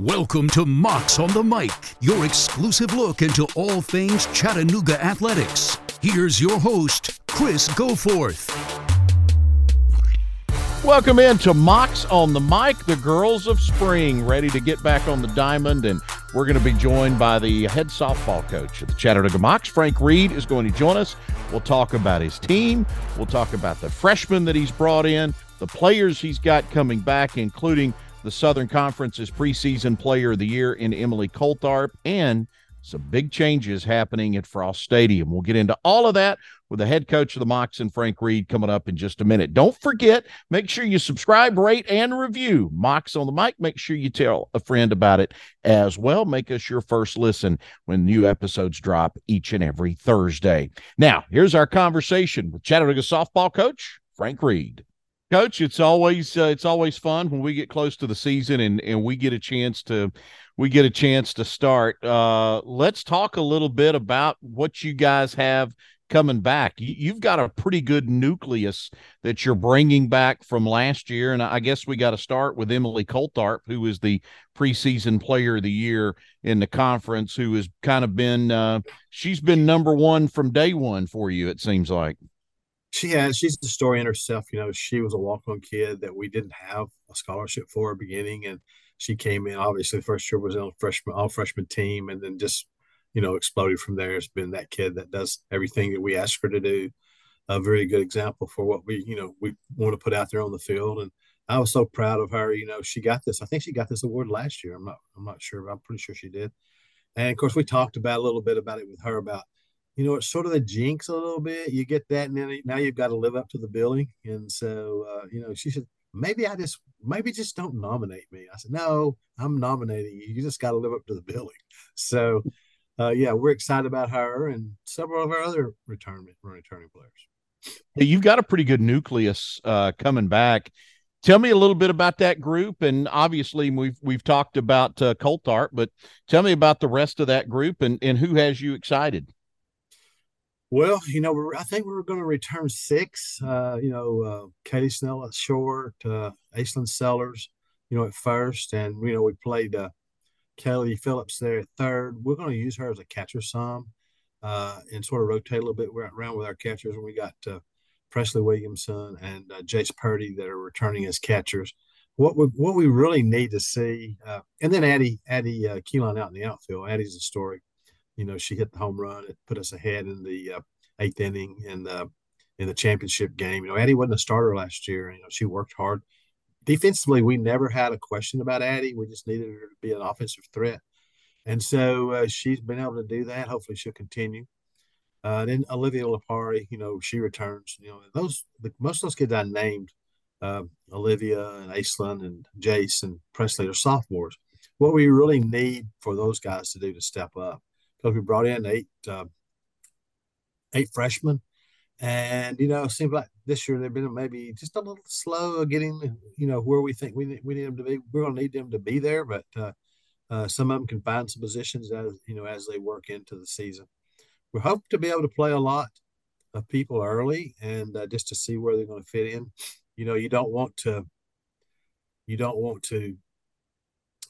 Welcome to Mocs on the Mic, your exclusive look into all things Chattanooga athletics. Here's your host, Chris Goforth. Welcome into Mocs on the Mic, the girls of spring, ready to get back on the diamond. And we're going to be joined by the head softball coach of the Chattanooga Mocs. Frank Reed is going to join us. We'll talk about his team. We'll talk about the freshmen that he's brought in, the players he's got coming back, including the Southern Conference's preseason player of the year in Emily Coltharp, and some big changes happening at Frost Stadium. We'll get into all of that with the head coach of the and Frank Reed coming up in just a minute. Don't forget, make sure you subscribe, rate, and review Mocs on the Mic. Make sure you tell a friend about it as well. Make us your first listen when new episodes drop each and every Thursday. Now, here's our conversation with Chattanooga softball coach Frank Reed. Coach, it's always uh, it's always fun when we get close to the season and and we get a chance to we get a chance to start. Uh, let's talk a little bit about what you guys have coming back. You, have got a pretty good nucleus that you're bringing back from last year, and I guess we got to start with Emily Coltharp, who is the preseason player of the year in the conference, who has kind of been uh, she's been number one from day one for you. It seems like. She has. She's the story in herself. You know, she was a walk-on kid that we didn't have a scholarship for beginning, and she came in. Obviously, first year was on freshman, all freshman team, and then just you know exploded from there. It's been that kid that does everything that we ask her to do. A very good example for what we you know we want to put out there on the field, and I was so proud of her. You know, she got this. I think she got this award last year. I'm not. I'm not sure. But I'm pretty sure she did. And of course, we talked about a little bit about it with her about you know, it's sort of the jinx a little bit. You get that, and then now you've got to live up to the billing. And so, uh, you know, she said, maybe I just, maybe just don't nominate me. I said, no, I'm nominating you. You just got to live up to the billing. So, uh, yeah, we're excited about her and several of our other return returning players. You've got a pretty good nucleus uh, coming back. Tell me a little bit about that group, and obviously we've we've talked about uh, Coltharp, but tell me about the rest of that group and and who has you excited. Well, you know, I think we are going to return six. Uh, you know, uh, Katie Snell at short, uh, Aislinn Sellers, you know, at first, and you know we played uh, Kelly Phillips there at third. We're going to use her as a catcher some, uh, and sort of rotate a little bit around with our catchers. And we got uh, Presley Williamson and uh, Jace Purdy that are returning as catchers. What we what we really need to see, and then Addie Addie Keeline out in the outfield. Addie's a story you know, she hit the home run. It put us ahead in the uh, eighth inning in the in the championship game. You know, Addie wasn't a starter last year. You know, she worked hard. Defensively, we never had a question about Addie. We just needed her to be an offensive threat, and so uh, she's been able to do that. Hopefully, she'll continue. Uh, then Olivia Lapari, you know, she returns. You know, those the, most of those kids I named, uh, Olivia and Aislinn and Jace and Presley are sophomores. What we really need for those guys to do to step up because we brought in eight uh, eight freshmen, and you know, it seems like this year they've been maybe just a little slow getting you know where we think we need, we need them to be. We're going to need them to be there, but uh, uh, some of them can find some positions as you know as they work into the season. We hope to be able to play a lot of people early and uh, just to see where they're going to fit in. You know, you don't want to you don't want to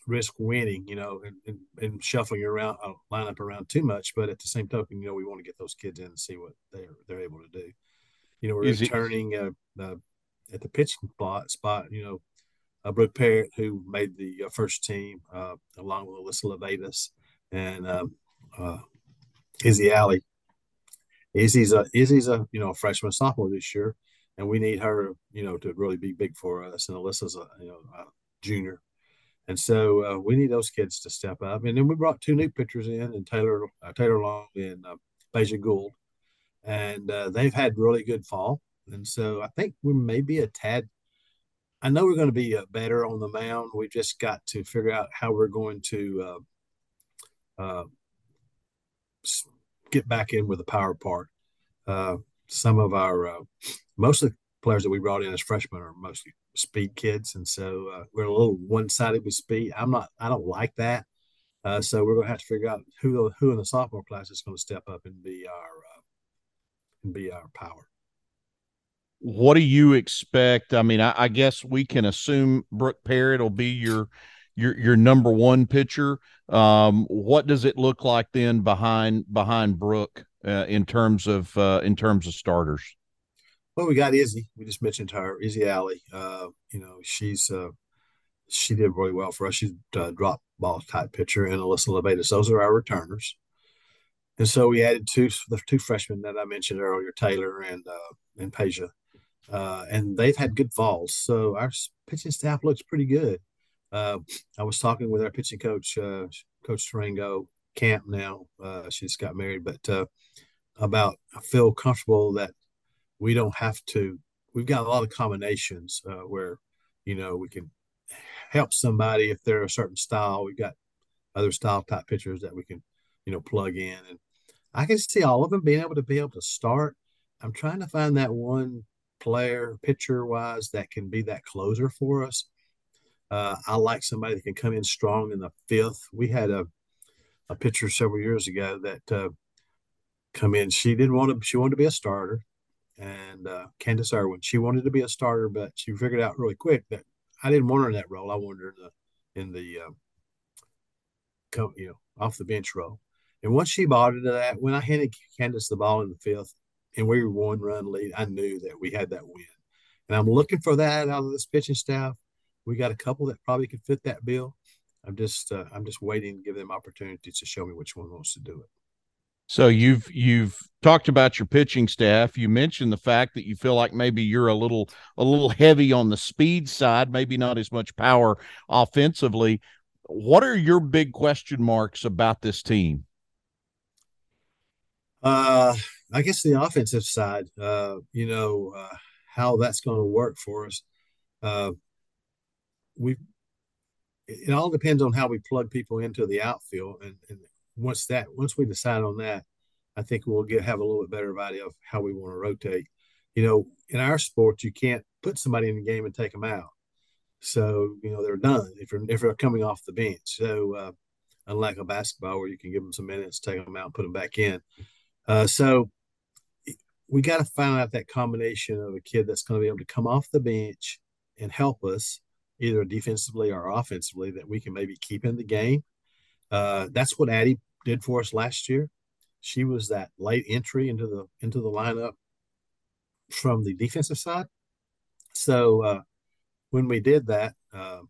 risk winning, you know, and, and, and shuffling around uh, lineup around too much. But at the same token, you know, we want to get those kids in and see what they're they're able to do. You know, we're Is returning uh, uh, at the pitching spot spot. You know, uh, Brooke Parrott, who made the uh, first team, uh, along with Alyssa Levatus and um, uh, Izzy Alley. Izzy's a Izzy's a you know a freshman sophomore this year, and we need her you know to really be big for us. And Alyssa's a you know a junior and so uh, we need those kids to step up. And then we brought two new pitchers in, and Taylor uh, Taylor Long and uh, Peja Gould, and uh, they've had really good fall. And so I think we may be a tad. I know we're going to be uh, better on the mound. We've just got to figure out how we're going to uh, uh, get back in with the power part. some of our most of players that we brought in as freshmen are mostly speed kids, and so uh, we're a little one sided with speed. I'm not. I don't like that. Uh, so we're going to have to figure out who who in the sophomore class is going to step up and be our uh, and be our power. What do you expect? I mean, I, I guess we can assume Brooke Parrott will be your your your number one pitcher. Um, what does it look like then behind behind Brooke uh, in terms of uh, in terms of starters? Well, we got Izzy. We just mentioned her, Izzy Alley. Uh, you know, she's uh, she did really well for us. She's a drop ball type pitcher, and Alyssa Levatus. Those are our returners. And so we added two the two freshmen that I mentioned earlier, Taylor and uh, and Peja, uh, and they've had good falls. So our pitching staff looks pretty good. Uh, I was talking with our pitching coach, uh, Coach Tarango Camp. Now uh, she's got married, but uh, about I feel comfortable that we don't have to. We've got a lot of combinations uh, where you know we can help somebody if they're a certain style. We've got other style type pitchers that we can you know plug in, and I can see all of them being able to be able to start. I'm trying to find that one player, pitcher wise, that can be that closer for us. Uh, I like somebody that can come in strong in the fifth. We had a a pitcher several years ago that uh, come in. She didn't want to. She wanted to be a starter, and uh, Candace Irwin. She wanted to be a starter, but she figured out really quick that I didn't want her in that role. I wanted her in the in the uh, come, you know off the bench role. And once she bought into that, when I handed Candace the ball in the fifth, and we were one run lead, I knew that we had that win. And I'm looking for that out of this pitching staff. We got a couple that probably could fit that bill. I'm just uh, I'm just waiting to give them opportunities to show me which one wants to do it. So you've you've talked about your pitching staff. You mentioned the fact that you feel like maybe you're a little a little heavy on the speed side, maybe not as much power offensively. What are your big question marks about this team? Uh, I guess the offensive side, uh, you know, uh, how that's going to work for us. Uh, we it all depends on how we plug people into the outfield, and, and once that once we decide on that, I think we'll get have a little bit better idea of how we want to rotate. You know, in our sport, you can't put somebody in the game and take them out. So you know they're done if they're if they're coming off the bench. So uh, unlike a basketball where you can give them some minutes, take them out, put them back in. Uh, so we got to find out that combination of a kid that's going to be able to come off the bench and help us either defensively or offensively that we can maybe keep in the game. Uh, that's what Addie did for us last year. She was that late entry into the into the lineup from the defensive side. So uh, when we did that, uh,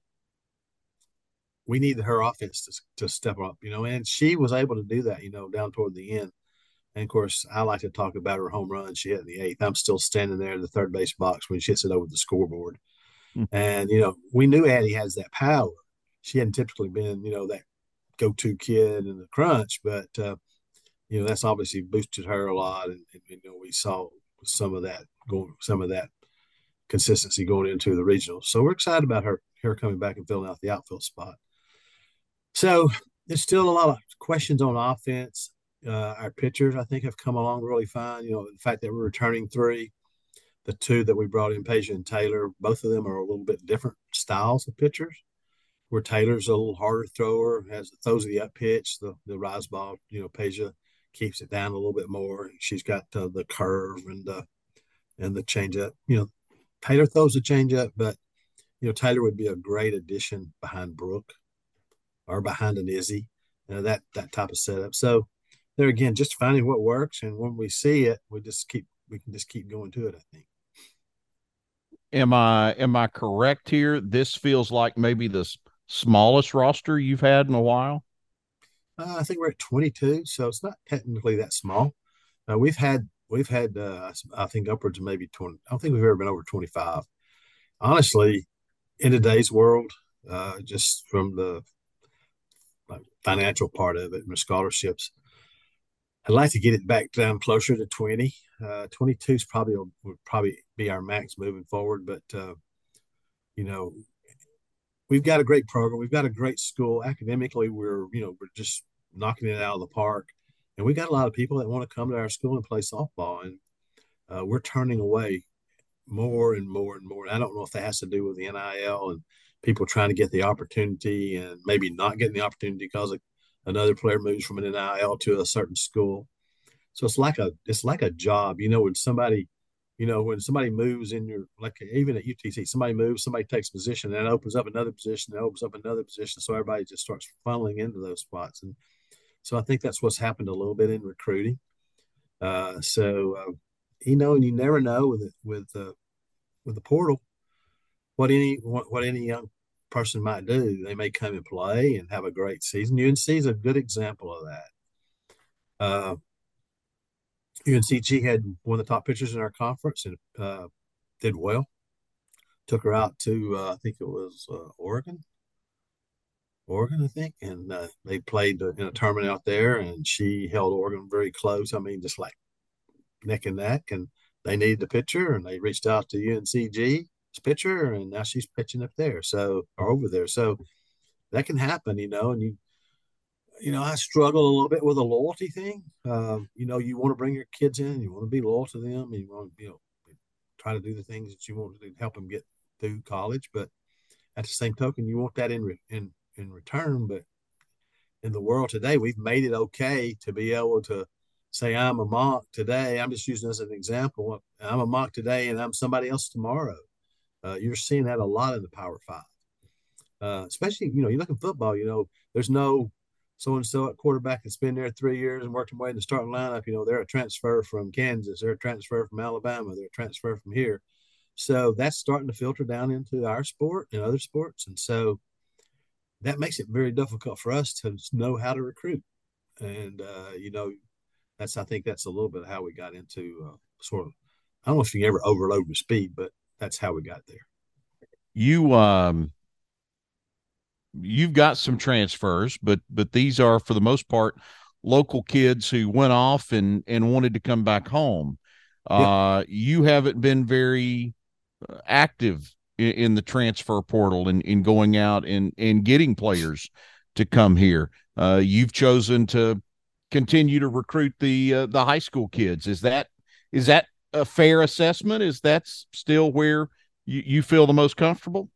we needed her offense to, to step up, you know, and she was able to do that, you know, down toward the end. And of course, I like to talk about her home run she hit in the eighth. I'm still standing there in the third base box when she hits it over the scoreboard. Mm-hmm. And, you know, we knew Addie has that power. She hadn't typically been, you know, that go to kid in the crunch, but, uh, you know, that's obviously boosted her a lot. And, and, you know, we saw some of that going, some of that consistency going into the regional. So we're excited about her, her coming back and filling out the outfield spot. So there's still a lot of questions on offense. Uh, our pitchers, I think, have come along really fine. You know, the fact that we're returning three, the two that we brought in, Peja and Taylor, both of them are a little bit different styles of pitchers. Where Taylor's a little harder thrower, has throws the up pitch, the the rise ball. You know, Peja keeps it down a little bit more. She's got uh, the curve and the and the changeup. You know, Taylor throws the changeup, but you know Taylor would be a great addition behind Brooke or behind an Izzy. You know, that that type of setup. So there again, just finding what works, and when we see it, we just keep we can just keep going to it. I think. Am I am I correct here? This feels like maybe the smallest roster you've had in a while. Uh, I think we're at 22, so it's not technically that small. Uh, we've had we've had uh, I think upwards of maybe 20. I don't think we've ever been over 25. Honestly, in today's world, uh, just from the like, financial part of it and the scholarships, I'd like to get it back down closer to 20. Uh, 22 is probably would probably be our max moving forward, but uh, you know, we've got a great program. We've got a great school. Academically, we're you know we're just knocking it out of the park, and we've got a lot of people that want to come to our school and play softball, and uh, we're turning away more and more and more. I don't know if that has to do with the NIL and people trying to get the opportunity and maybe not getting the opportunity because another player moves from an NIL to a certain school. So it's like a it's like a job, you know, when somebody, you know, when somebody moves in your like even at UTC, somebody moves, somebody takes position, and opens up another position, and opens up another position, so everybody just starts funneling into those spots, and so I think that's what's happened a little bit in recruiting. Uh, so uh, you know, and you never know with it, with uh, with the portal what any what, what any young person might do. They may come and play and have a great season. UNC is a good example of that. Uh, UNCG had one of the top pitchers in our conference and uh, did well. Took her out to uh, I think it was uh, Oregon, Oregon I think, and uh, they played in a tournament out there, and she held Oregon very close. I mean, just like neck and neck, and they needed a pitcher, and they reached out to UNCG's pitcher, and now she's pitching up there, so or over there. So that can happen, you know, and you you know, I struggle a little bit with a loyalty thing. Um, you know, you want to bring your kids in, you want to be loyal to them, and you want to, you know, try to do the things that you want to help them get through college. But at the same token, you want that in re- in in return. But in the world today, we've made it okay to be able to say, "I'm a Moc today." I'm just using as an example. I'm a Moc today, and I'm somebody else tomorrow. Uh, you're seeing that a lot in the Power Five, uh, especially you know you look at football. You know, there's no so and so at quarterback that's been there three years and worked their way in the starting lineup. You know, they're a transfer from Kansas, they're a transfer from Alabama, they're a transfer from here. So that's starting to filter down into our sport and other sports. And so that makes it very difficult for us to know how to recruit. And, uh, you know, that's, I think that's a little bit of how we got into uh, sort of, I don't know if you ever overload with speed, but that's how we got there. You, um, you've got some transfers, but but these are for the most part local kids who went off and and wanted to come back home. Uh, you haven't been very uh, active in, in, the transfer portal and in going out and and getting players to come here. Uh, you've chosen to continue to recruit the uh, the high school kids. Is that is that a fair assessment? Is that still where you, you feel the most comfortable?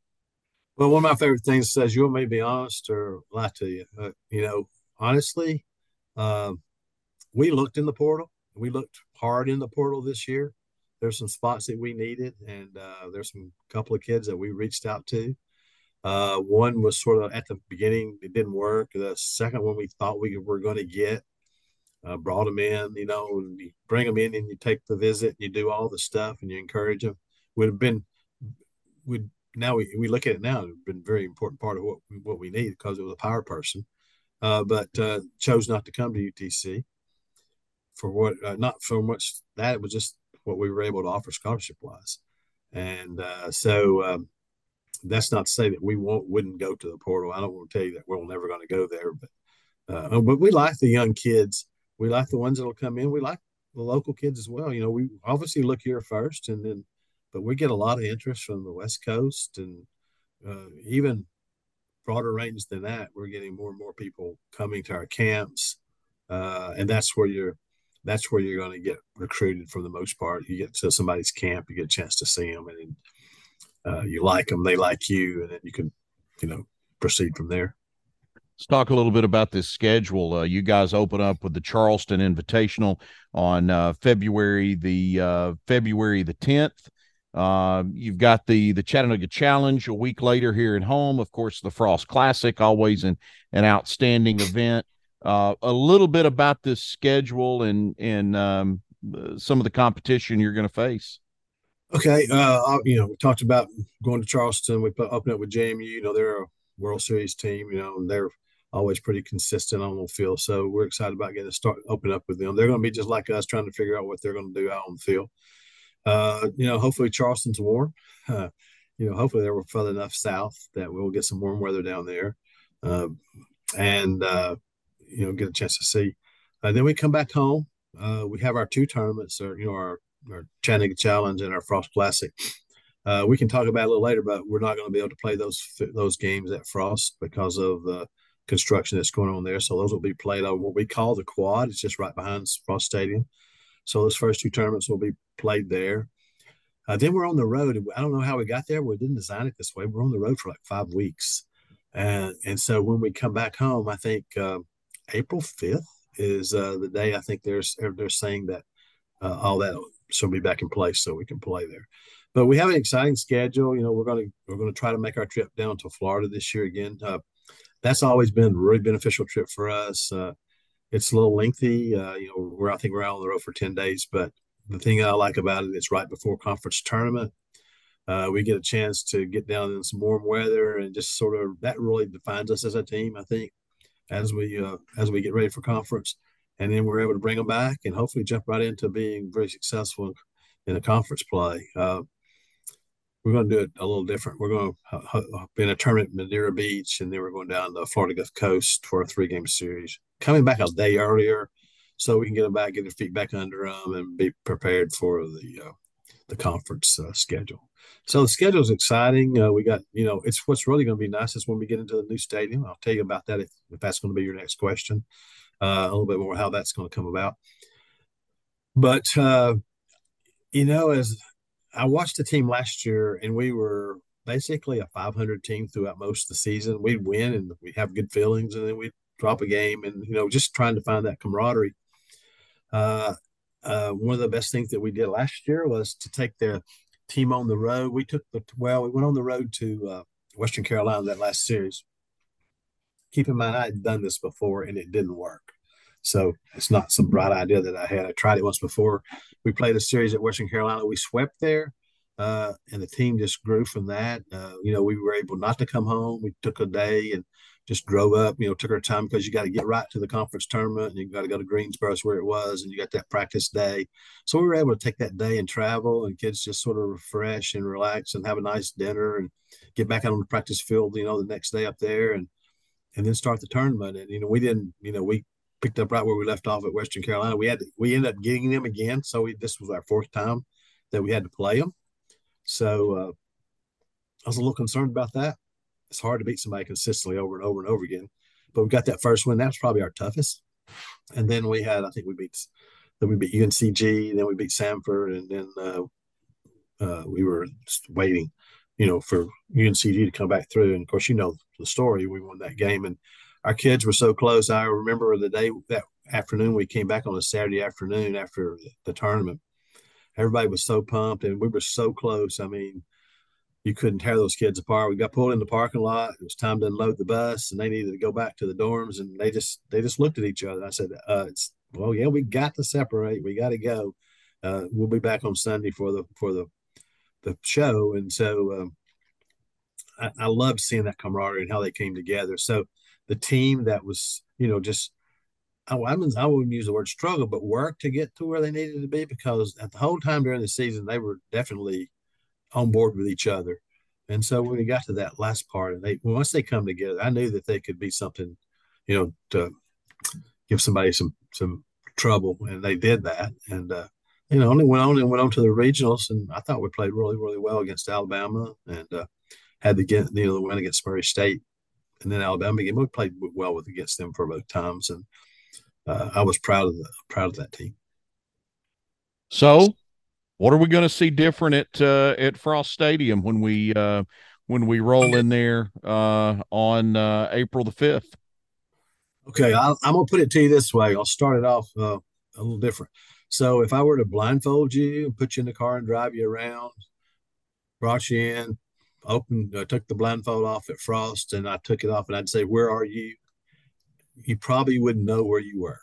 Well, one of my favorite things says, "You want me to be honest or lie to you?" Uh, you know, honestly, uh, we looked in the portal. We looked hard in the portal this year. There's some spots that we needed, and uh, there's some couple of kids that we reached out to. Uh, one was sort of at the beginning; it didn't work. The second one we thought we were going to get, uh, brought them in. You know, and you bring them in, and you take the visit, and you do all the stuff, and you encourage them. Would have been would now we, we look at it now, it's been a very important part of what what we need because it was a power person, uh, but uh, chose not to come to UTC for what uh, not so much that it was just what we were able to offer scholarship wise, and uh, so um, that's not to say that we won't wouldn't go to the portal. I don't want to tell you that we're never going to go there, but uh, but we like the young kids. We like the ones that'll come in. We like the local kids as well. You know, we obviously look here first, and then but we get a lot of interest from the West Coast and uh, even broader range than that. We're getting more and more people coming to our camps, uh, and that's where you're that's where you're going to get recruited for the most part. You get to somebody's camp, you get a chance to see them, and uh, you like them, they like you, and then you can, you know, proceed from there. Let's talk a little bit about this schedule. Uh, you guys open up with the Charleston Invitational on uh, February the uh, February the tenth. Uh, you've got the the Chattanooga Challenge a week later here at home. Of course, the Frost Classic, always an an outstanding event. Uh, a little bit about this schedule and and um, some of the competition you're going to face. Okay, uh, you know, we talked about going to Charleston. We put, open up with JMU. You know, they're a World Series team. You know, they're always pretty consistent on the field. So we're excited about getting to start open up with them. They're going to be just like us, trying to figure out what they're going to do out on the field. Uh, you know, hopefully Charleston's warm. Uh, you know, hopefully they were further enough south that we'll get some warm weather down there, uh, and uh, you know, get a chance to see. Uh, then we come back home. Uh, we have our two tournaments, or you know, our our Chattanooga Challenge and our Frost Classic. We can talk about a little later, but we're not going to be able to play those those games at Frost because of the construction that's going on there. So those will be played on what we call the quad. It's just right behind Frost Stadium. So those first two tournaments will be played there. Uh, then we're on the road. I don't know how we got there. We didn't design it this way. We're on the road for like five weeks, and and so when we come back home, I think uh, April fifth is uh, the day. I think there's they're saying that uh, all that she'll be back in place so we can play there. But we have an exciting schedule. You know, we're going to we're going to try to make our trip down to Florida this year again. Uh, that's always been a really beneficial trip for us. It's a little lengthy. Uh, you know, we're I think we're out on the road for ten days, but the thing I like about it, it's right before conference tournament. Uh, we get a chance to get down in some warm weather and just sort of that really defines us as a team. I think as we uh, as we get ready for conference, and then we're able to bring them back and hopefully jump right into being very successful in a conference play. Uh, we're going to do it a little different. We're going to be in a tournament in Madeira Beach, and then we're going down the Florida Gulf Coast for a three game series. Coming back a day earlier, so we can get them back, get their feet back under them, and be prepared for the uh, the conference uh, schedule. So the schedule is exciting. Uh, we got, you know, it's what's really going to be nice is when we get into the new stadium. I'll tell you about that if, if that's going to be your next question. Uh, a little bit more how that's going to come about. But uh, you know, as I watched the team last year, and we were basically a 500 team throughout most of the season. We'd win and we have good feelings, and then we'd drop a game, and you know, just trying to find that camaraderie. Uh, uh, one of the best things that we did last year was to take the team on the road. We took the well, we went on the road to uh, Western Carolina that last series. Keep in mind, I had done this before and it didn't work. So it's not some bright idea that I had. I tried it once before. We played a series at Western Carolina. We swept there, uh, and the team just grew from that. Uh, you know, we were able not to come home. We took a day and just drove up, you know, took our time because you got to get right to the conference tournament and you got to go to Greensboro where it was and you got that practice day. So we were able to take that day and travel and kids just sort of refresh and relax and have a nice dinner and get back out on the practice field, you know, the next day up there and and then start the tournament. And you know, we didn't, you know, we picked up right where we left off at Western Carolina. We had to, we ended up getting them again. So we, this was our fourth time that we had to play them. So uh, I was a little concerned about that it's hard to beat somebody consistently over and over and over again. But we got that first win. That was probably our toughest. And then we had, I think we beat, then we beat UNCG, then we beat Samford, and then uh, uh, we were waiting, you know, for UNCG to come back through. And of course, you know the story. We won that game, and our kids were so close. I remember the day that afternoon we came back on a Saturday afternoon after the tournament. Everybody was so pumped, and we were so close. I mean, you couldn't tear those kids apart. We got pulled in the parking lot. It was time to unload the bus, and they needed to go back to the dorms. And they just they just looked at each other. I said, uh, "It's well, yeah, we got to separate. We got to go. Uh, we'll be back on Sunday for the for the the show." And so um, I, I loved seeing that camaraderie and how they came together. So the team that was, you know, just I, I, mean, I wouldn't use the word struggle, but work to get to where they needed to be because at the whole time during the season they were definitely on board with each other. And so when we got to that last part, and they once they come together, I knew that they could be something, you know, to give somebody some some trouble, and they did that. And uh, you know, only went on and went on to the regionals, and I thought we played really really well against Alabama, and uh, had the get you know the win against Murray State, and then Alabama again. We played well with against them for both times, and uh, I was proud of the proud of that team. So what are we going to see different at uh, at Frost Stadium when we uh, when we roll in there uh, on uh, April the fifth? Okay, i am going to put it to you this way. I'll start it off uh, a little different. So, if I were to blindfold you and put you in the car and drive you around, brought you in, opened, uh, took the blindfold off at Frost, and I took it off, and I'd say, "Where are you?" You probably wouldn't know where you were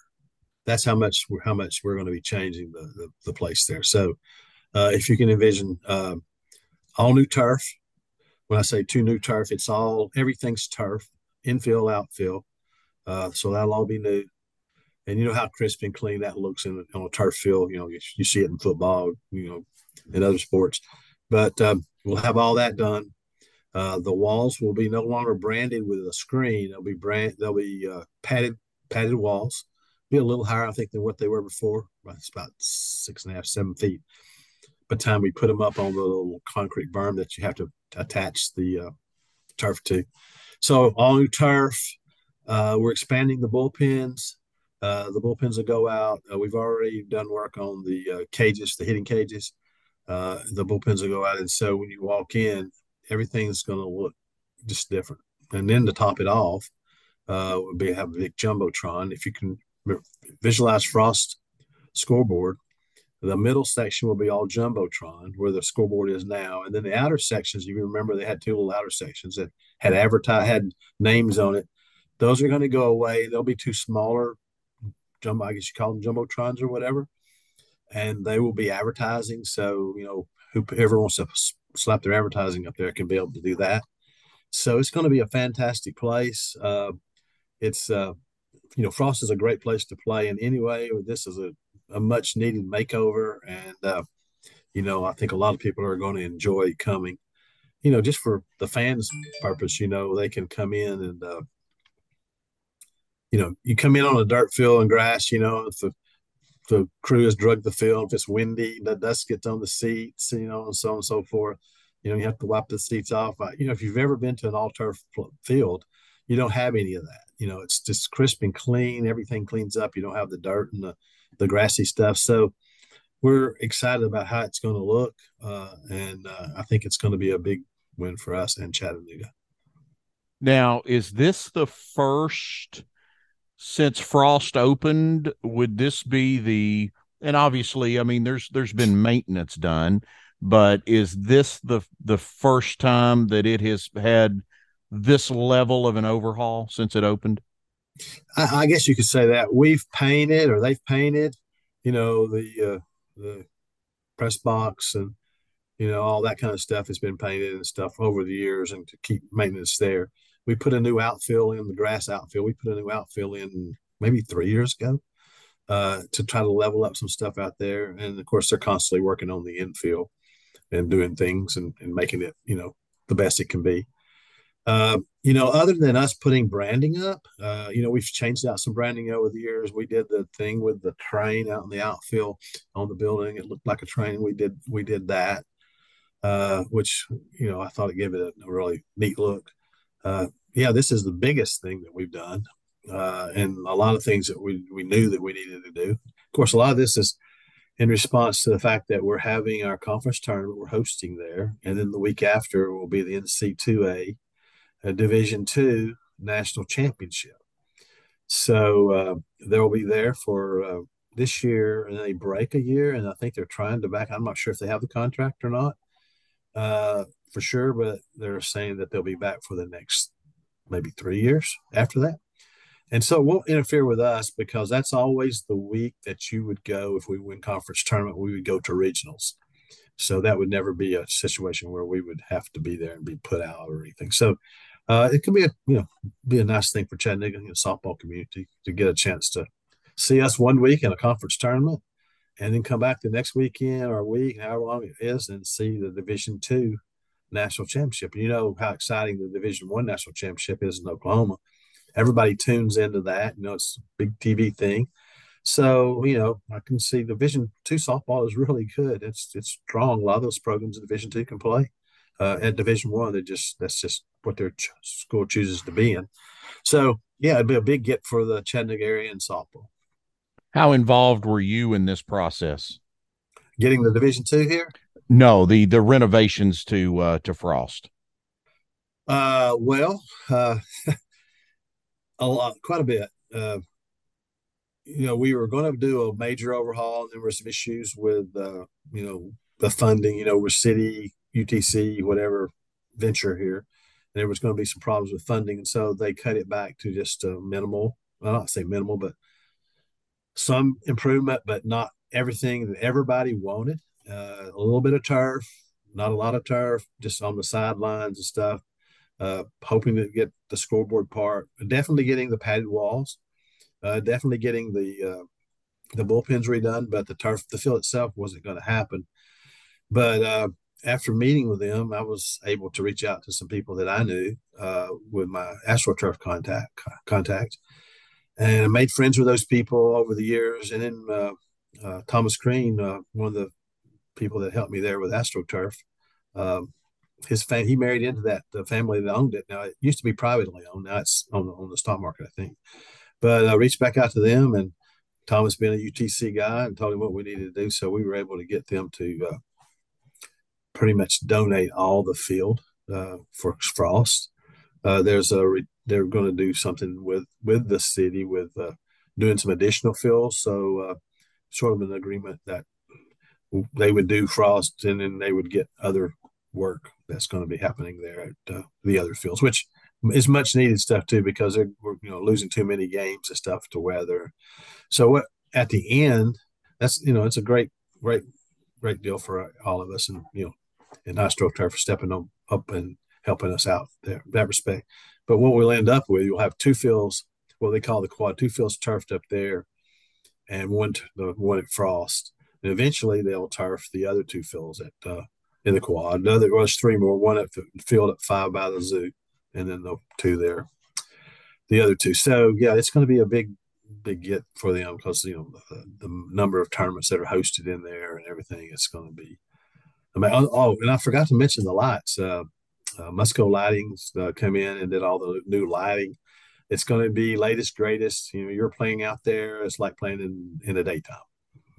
that's how much how much we're going to be changing the the, the place there. So uh, if you can envision uh, all new turf, when I say two new turf, it's all everything's turf, infield, outfield. Uh, so that'll all be new. And you know how crisp and clean that looks in on a turf field. You know, you, you see it in football, you know, in other sports. But um, we'll have all that done. Uh, the walls will be no longer branded with a screen. They'll be brand. They'll be uh, padded padded walls be a little higher, I think, than what they were before. It's about six and a half, seven feet. By the time we put them up on the little concrete berm that you have to attach the uh, turf to. So all new turf. Uh, we're expanding the bullpens. Uh, the bullpens will go out. Uh, we've already done work on the cages, the hitting cages. Uh, the bullpens will go out, and so when you walk in, everything's going to look just different. And then to top it off, uh, would be have a big jumbotron. If you can visualize Frost scoreboard. The middle section will be all jumbotron, where the scoreboard is now, and then the outer sections. You remember they had two little outer sections that had advertised had names on it. Those are going to go away. They'll be two smaller jumbo. I guess you call them jumbotrons or whatever, and they will be advertising. So you know, whoever wants to slap their advertising up there can be able to do that. So it's going to be a fantastic place. Uh, it's uh, you know, Frost is a great place to play. And anyway, this is a, a much needed makeover. And, uh, you know, I think a lot of people are going to enjoy coming, you know, just for the fans' purpose. You know, they can come in and, uh, you know, you come in on a dirt field and grass, you know, if the, the crew has drugged the field, if it's windy, the dust gets on the seats, you know, and so on and so forth. You know, you have to wipe the seats off. You know, if you've ever been to an all turf field, you don't have any of that. You know, it's just crisp and clean. Everything cleans up. You don't have the dirt and the, the grassy stuff. So we're excited about how it's going to look. Uh, and uh, I think it's going to be a big win for us in Chattanooga. Now, is this the first since Frost opened? Would this be the and obviously, I mean, there's there's been maintenance done, but is this the the first time that it has had this level of an overhaul since it opened? I, I guess you could say that we've painted or they've painted, you know, the uh, the press box and you know all that kind of stuff has been painted and stuff over the years and to keep maintenance there. We put a new outfield in the grass outfield. We put a new outfield in maybe three years ago uh, to try to level up some stuff out there. And of course, they're constantly working on the infield and doing things and, and making it, you know, the best it can be. Uh, you know, other than us putting branding up, uh, you know, we've changed out some branding over the years. We did the thing with the train out in the outfield on the building. It looked like a train. We did we did that, uh, which you know I thought it gave it a, a really neat look. Uh, yeah, this is the biggest thing that we've done, uh, and a lot of things that we we knew that we needed to do. Of course, a lot of this is in response to the fact that we're having our conference tournament. We're hosting there, and then the week after will be the NC2A a Division two national championship. So uh, they'll be there for uh, this year, and they break a year, and I think they're trying to back. I'm not sure if they have the contract or not uh, for sure, but they're saying that they'll be back for the next maybe three years after that. And so it won't interfere with us because that's always the week that you would go if we win conference tournament, we would go to regionals. So that would never be a situation where we would have to be there and be put out or anything. So uh, it can be a you know be a nice thing for Chattanooga you know, softball community to get a chance to see us one week in a conference tournament, and then come back the next weekend or week, however long it is, and see the Division two national championship. And you know how exciting the Division one national championship is in Oklahoma. Everybody tunes into that. You know, it's a big TV thing. So you know, I can see Division two softball is really good. It's it's strong. A lot of those programs in Division two can play. Uh, at Division one, they just that's just what their ch- school chooses to be in. So yeah, it'd be a big get for the Chattanooga area in softball. How involved were you in this process? Getting the Division two here? No, the the renovations to uh, to Frost. Uh, well, uh, a lot, quite a bit. Uh, you know, we were going to do a major overhaul, there were some issues with, uh, you know, the funding. You know, with city, UTC, whatever venture here, And there was going to be some problems with funding, and so they cut it back to just a minimal. Well, not say minimal, but some improvement, but not everything that everybody wanted. Uh, a little bit of turf, not a lot of turf, just on the sidelines and stuff. Uh, hoping to get the scoreboard part, definitely getting the padded walls, uh, definitely getting the uh, the bullpens redone, but the turf, the field itself wasn't going to happen. But uh, after meeting with them, I was able to reach out to some people that I knew uh, with my AstroTurf contact contacts, and I made friends with those people over the years. And then uh, Thomas Crean, uh, one of the people that helped me there with AstroTurf, um, his fam- he married into that the family that owned it. Now it used to be privately owned. Now it's on the, on the stock market, I think. But I reached back out to them, and Thomas being a UTC guy, and told him what we needed to do. So we were able to get them to uh, pretty much donate all the field uh, for Frost. Uh, there's a re- they're going to do something with with the city with uh, doing some additional fills. So uh, sort of an agreement that they would do frost and then they would get other work that's going to be happening there at uh, the other fields, which is much needed stuff too because they're you know losing too many games and stuff to weather. So what at the end, that's you know it's a great great great deal for all of us, and you know, and AstroTurf for stepping on, up and helping us out there that respect. But what we'll end up with, you'll have two fields, what they call the quad, two fields turfed up there, and one the one at Frost. And eventually they'll turf the other two fields at uh, in the quad. Another was three more, one at field at five by the zoo, and then the two there, the other two. So yeah, it's going to be a big big get for them because you know the, the, number of tournaments that are hosted in there and everything. It's going to be. I mean, oh, oh, and I forgot to mention the lights. Uh, uh, Musco Lightings uh, come in and did all the new lighting. It's going to be latest greatest. You know, you're playing out there. It's like playing in in the daytime.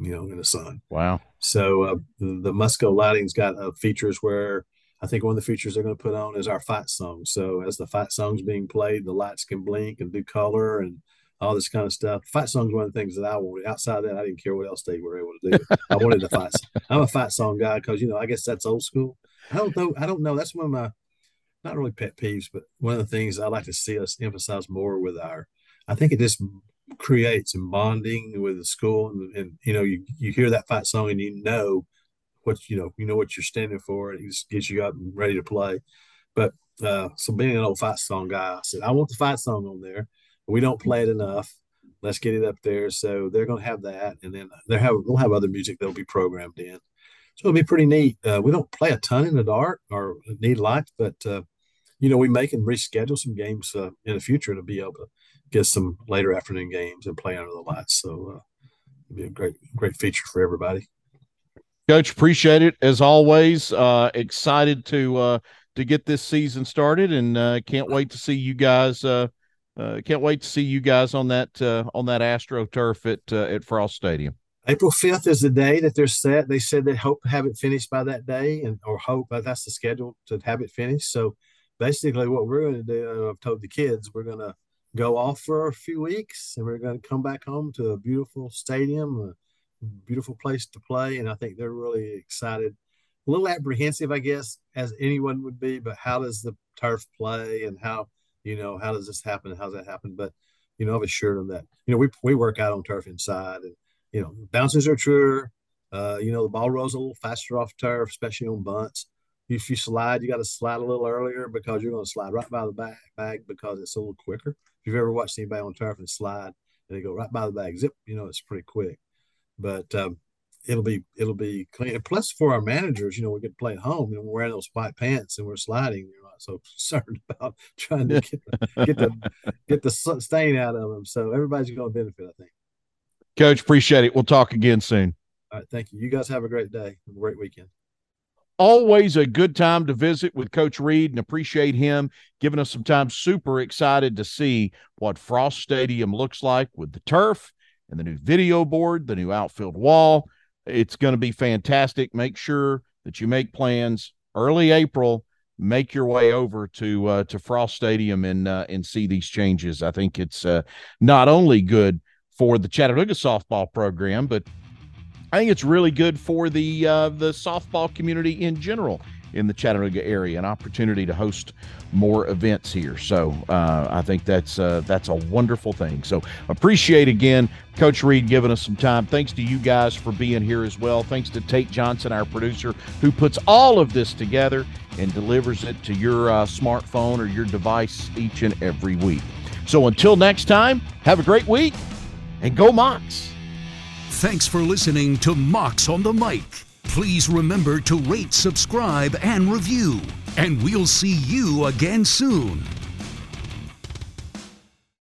You know, in the sun. Wow. So uh, the, Musco Lighting's got uh, features where I think one of the features they're going to put on is our fight song. So as the fight song's being played, the lights can blink and do color and all this kind of stuff. Fight song's one of the things that I wanted. Outside that, I didn't care what else they were able to do. I wanted the fight. I'm a fight song guy because you know I guess that's old school. I don't know. I don't know. That's one of my not really pet peeves, but one of the things I like to see us emphasize more with our. I think it just creates and bonding with the school, and, and you know you you hear that fight song and you know what you know you know what you're standing for. and It gets you up and ready to play. But uh, so being an old fight song guy, I said I want the fight song on there we don't play it enough. Let's get it up there. So they're going to have that, and then they have we'll have other music that'll be programmed in. So it'll be pretty neat. Uh, we don't play a ton in the dark or need lights, but uh, you know we make and reschedule some games uh, in the future to be able to get some later afternoon games and play under the lights. So uh, it'll be a great great feature for everybody. Coach, appreciate it as always. Uh, excited to uh, to get this season started, and can't wait to see you guys uh, can't wait to see you guys on that uh, on that AstroTurf at uh, at Frost Stadium. April fifth is the day that they're set. They said they hope to have it finished by that day, and or hope that's the schedule to have it finished. So basically, what we're going to do, I've told the kids, we're going to go off for a few weeks, and we're going to come back home to a beautiful stadium, a beautiful place to play, and I think they're really excited. A little apprehensive, I guess, as anyone would be, but how does the turf play and how you know, how does this happen? How's that happen? But, you know, I've assured them that, you know, we, we work out on turf inside and, you know, bounces are truer. Uh, you know, the ball rolls a little faster off turf, especially on bunts. If you slide, you got to slide a little earlier because you're going to slide right by the bag, bag because it's a little quicker. If you've ever watched anybody on turf and slide and they go right by the bag, zip, you know, it's pretty quick. But um, it'll be it'll be clean. And plus, for our managers, you know, we get to play at home. You know, we're wearing those white pants and we're sliding You're not so concerned about trying to get the, get the get the stain out of them. So everybody's going to benefit, I think. Coach, appreciate it. We'll talk again soon. All right, thank you. You guys have a great day, a great weekend. Always a good time to visit with Coach Reed and appreciate him giving us some time. Super excited to see what Frost Stadium looks like with the turf and the new video board, the new outfield wall. It's going to be fantastic. Make sure that you make plans early April make your way over to uh, to Frost Stadium and uh, and see these changes. I think it's uh, not only good for the Chattanooga softball program, but I think it's really good for the uh, the softball community in general in the Chattanooga area, an opportunity to host more events here. So uh, I think that's uh, that's a wonderful thing. So appreciate again, Coach Reed, giving us some time. Thanks to you guys for being here as well. Thanks to Tate Johnson, our producer, who puts all of this together and delivers it to your uh, smartphone or your device each and every week. So until next time, have a great week and go Mocs. Thanks for listening to Mocs on the Mic. Please remember to rate, subscribe, and review. And we'll see you again soon.